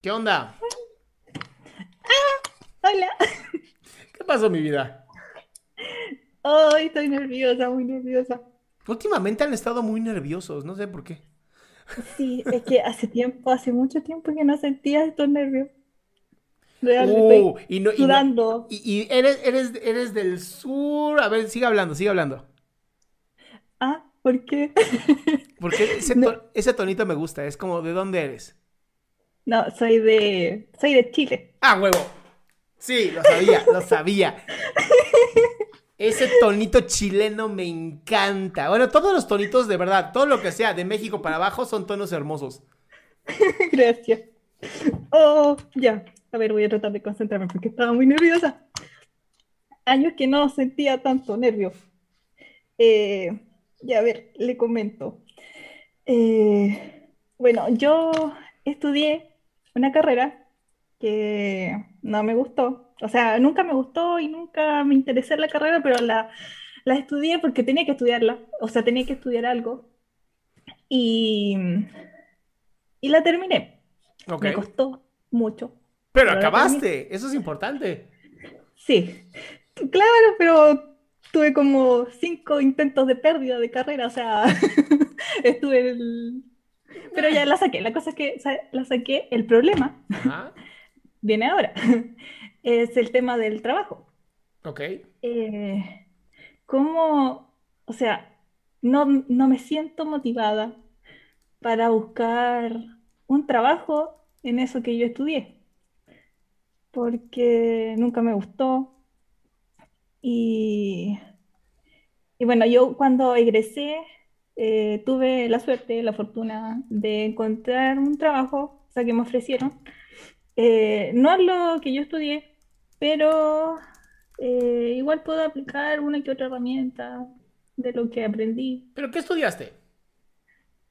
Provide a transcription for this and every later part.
¿Qué onda? Hola. ¿Qué pasó, mi vida? Ay, estoy nerviosa, muy nerviosa. Últimamente han estado muy nerviosos, no sé por qué. Sí, es que hace tiempo, hace mucho tiempo que no sentía estos nervios. Real, Uh, estoy y no, y, no- y- y eres, eres, eres del sur. A ver, sigue hablando, sigue hablando. Ah, ¿por qué? Porque ese, No. ese tonito me gusta. Es como, ¿de dónde eres? No, soy de, soy de Chile. ¡Ah, huevo! Sí, lo sabía, lo sabía. Ese tonito chileno me encanta. Bueno, todos los tonitos, de verdad, todo lo que sea de México para abajo son tonos hermosos. Gracias. Oh, ya. A ver, voy a tratar de concentrarme porque estaba muy nerviosa. Años que no sentía tanto nervio. Eh, ya, a ver, le comento. Eh, bueno, yo estudié una carrera que no me gustó. O sea, nunca me gustó y nunca me interesé en la carrera, pero la, la estudié porque tenía que estudiarla. O sea, tenía que estudiar algo. Y, y la terminé. Me costó mucho. Pero acabaste, eso es importante. Sí, claro, pero tuve como cinco intentos de pérdida de carrera, o sea, estuve el... Pero ya la saqué, la cosa es que la saqué, el problema Ajá. viene ahora, es el tema del trabajo. Ok. Eh, ¿cómo, o sea, no, no me siento motivada para buscar un trabajo en eso que yo estudié? Porque nunca me gustó. Y, y bueno, yo cuando egresé eh, tuve la suerte, la fortuna de encontrar un trabajo, o sea, que me ofrecieron. Eh, no es lo que yo estudié, pero eh, igual puedo aplicar una que otra herramienta de lo que aprendí. ¿Pero qué estudiaste?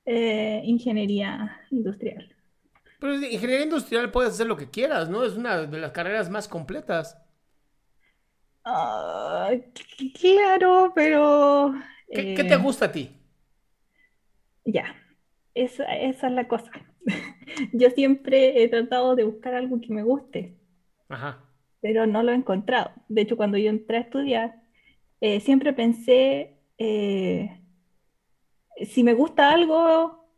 Eh, ingeniería industrial. Pero de ingeniería industrial puedes hacer lo que quieras, ¿no? Es una de las carreras más completas. C- claro, pero... ¿Qué, eh, qué te gusta a ti? Ya, esa, esa es la cosa. Yo siempre he tratado de buscar algo que me guste, Ajá. pero no lo he encontrado. De hecho, cuando yo entré a estudiar, eh, siempre pensé, eh, si me gusta algo,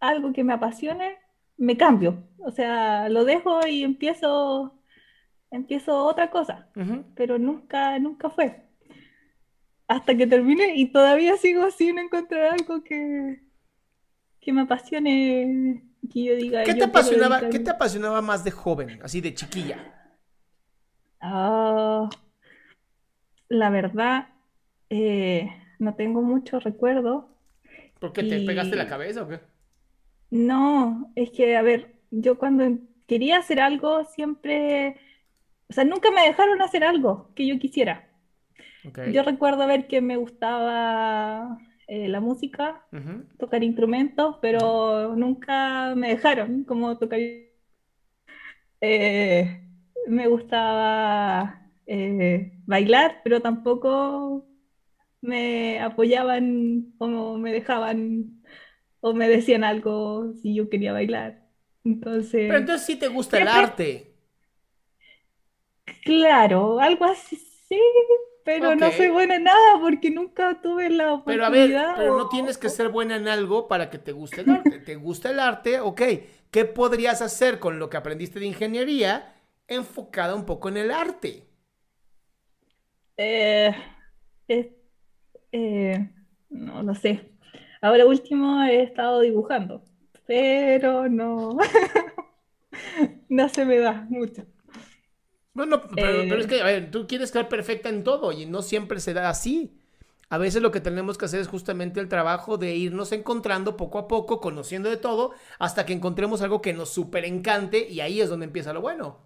algo que me apasione, me cambio. O sea, lo dejo y empiezo, empiezo otra cosa, pero nunca, nunca fue. Hasta que terminé y todavía sigo sin encontrar algo que, que me apasione, que yo diga, ¿Qué yo te apasionaba, qué te apasionaba más de joven, así de chiquilla? Ah, la verdad, eh, no tengo mucho recuerdo. ¿Por qué te pegaste la cabeza o qué? No, es que, a ver, yo cuando quería hacer algo siempre, o sea, nunca me dejaron hacer algo que yo quisiera. Yo recuerdo ver que me gustaba eh, la música, tocar instrumentos, pero nunca me dejaron como tocar. Eh, me gustaba eh, bailar, pero tampoco me apoyaban o me dejaban o me decían algo si yo quería bailar. Entonces, Pero entonces sí te gusta el arte. claro, algo así, sí, pero no soy buena en nada porque nunca tuve la Pero a ver, oportunidad pero no tienes que ser buena en algo para que te guste el arte. ¿Te gusta el arte? Ok. ¿Qué podrías hacer con lo que aprendiste de ingeniería enfocada un poco en el arte? Eh, eh, no lo sé. Ahora último he estado dibujando, pero no, no se me da mucho. Bueno, pero, Eh. pero es que, a ver, tú quieres ser perfecta en todo y no siempre se da así. A veces lo que tenemos que hacer es justamente el trabajo de irnos encontrando poco a poco, conociendo de todo, hasta que encontremos algo que nos súper encante y ahí es donde empieza lo bueno.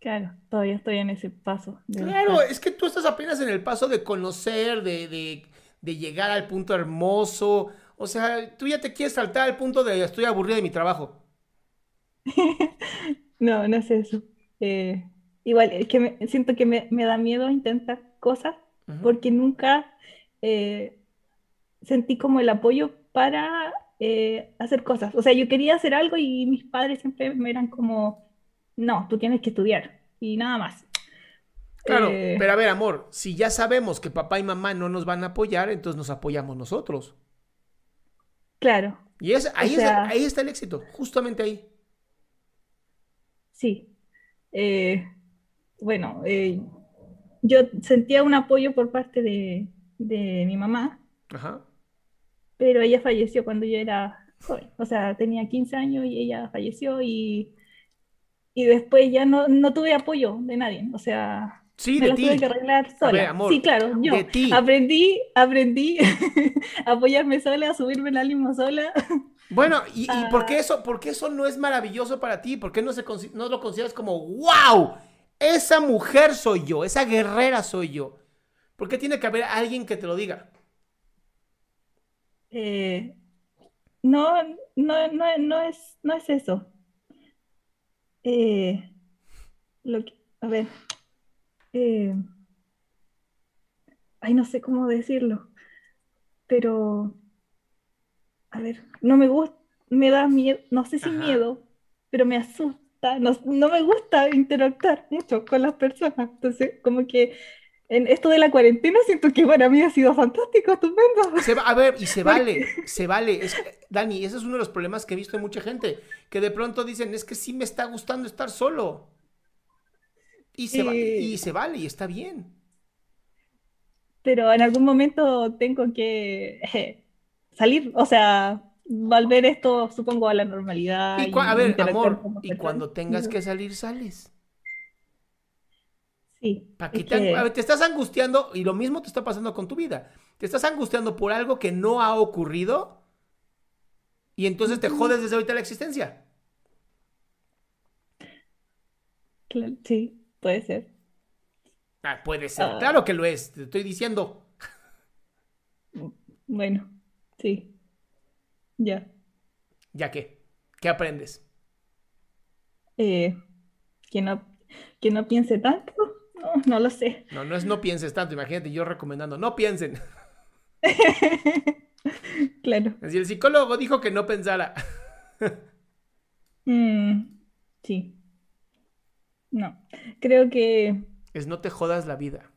Claro, todavía estoy en ese paso. Claro, es que tú estás apenas en el paso de conocer, de, de, de llegar al punto hermoso. O sea, tú ya te quieres saltar al punto de estoy aburrido de mi trabajo. No, no es eso. Eh, igual, es que me- siento que me, me da miedo intentar cosas porque nunca eh, sentí como el apoyo para eh, hacer cosas. O sea, yo quería hacer algo y mis padres siempre me eran como, no, tú tienes que estudiar y nada más. Claro, pero a ver, amor, si ya sabemos que papá y mamá no nos van a apoyar, entonces nos apoyamos nosotros. claro, Y es, ahí, es- sea- ahí está el éxito, justamente ahí. sí. Eh, bueno, eh, yo sentía un apoyo por parte de, de mi mamá. Ajá. pero ella falleció cuando yo era joven, o sea, tenía 15 años y ella falleció y, y después ya no, no tuve apoyo de nadie, o sea, Sí, me de las tuve ti. que arreglar sola. ver, amor, Sí, claro, yo ti. aprendí, aprendí a apoyarme sola, a subirme al ánimo sola. Bueno, ¿y, y Ah. por, qué eso, por qué eso no es maravilloso para ti? ¿Por qué no, se, no lo consideras como, wow, esa mujer soy yo, esa guerrera soy yo? ¿Por qué tiene que haber alguien que te lo diga? Eh, no, no, no, no es, no es eso. Eh, lo que- a ver, eh, ay, no sé cómo decirlo, pero, a ver, no me gusta, me da miedo, no sé si Ajá. miedo, pero me asusta, no, no me gusta interactuar mucho con las personas, entonces como que en esto de la cuarentena siento que para mí ha sido fantástico, estupendo. Se va, a ver, y se vale, se vale. Es, Dani, ese es uno de los problemas que he visto en mucha gente, que de pronto dicen, es que sí me está gustando estar solo. Y se, va- Y- y se vale, y está bien. pero en algún momento tengo que eh, salir, o sea, volver esto, supongo, a la normalidad Y cua- a ver, amor, y cuando tengas que salir, sales. Sí, ¿Para te, a ver, te estás angustiando y lo mismo te está pasando con tu vida. Te estás angustiando por algo que no ha ocurrido y entonces te jodes desde ahorita la existencia. Sí, puede ser. Ah, puede ser, Ah. claro que lo es, te estoy diciendo. Bueno, sí, ya. ¿Ya qué? ¿Qué aprendes? Eh, que no, que no piense tanto, no, no lo sé. No, no es no pienses tanto, imagínate yo recomendando, no piensen. Claro. Si el psicólogo dijo que no pensara. Mm, sí. No, creo que... Es no te jodas la vida.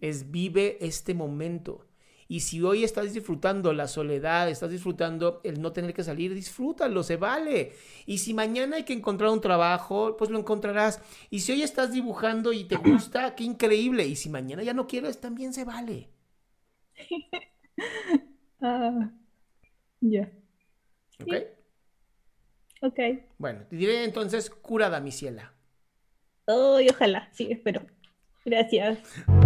es vive este momento. Y si hoy estás disfrutando la soledad, estás disfrutando el no tener que salir, disfrútalo, se vale. Y si mañana hay que encontrar un trabajo, pues lo encontrarás. Y si hoy estás dibujando y te gusta, qué increíble. Y si mañana ya no quieres, también se vale. ah, ya, ¿Ok? ok. Bueno, te diré entonces, cura damisela. Ay, ojalá, sí, espero. Gracias.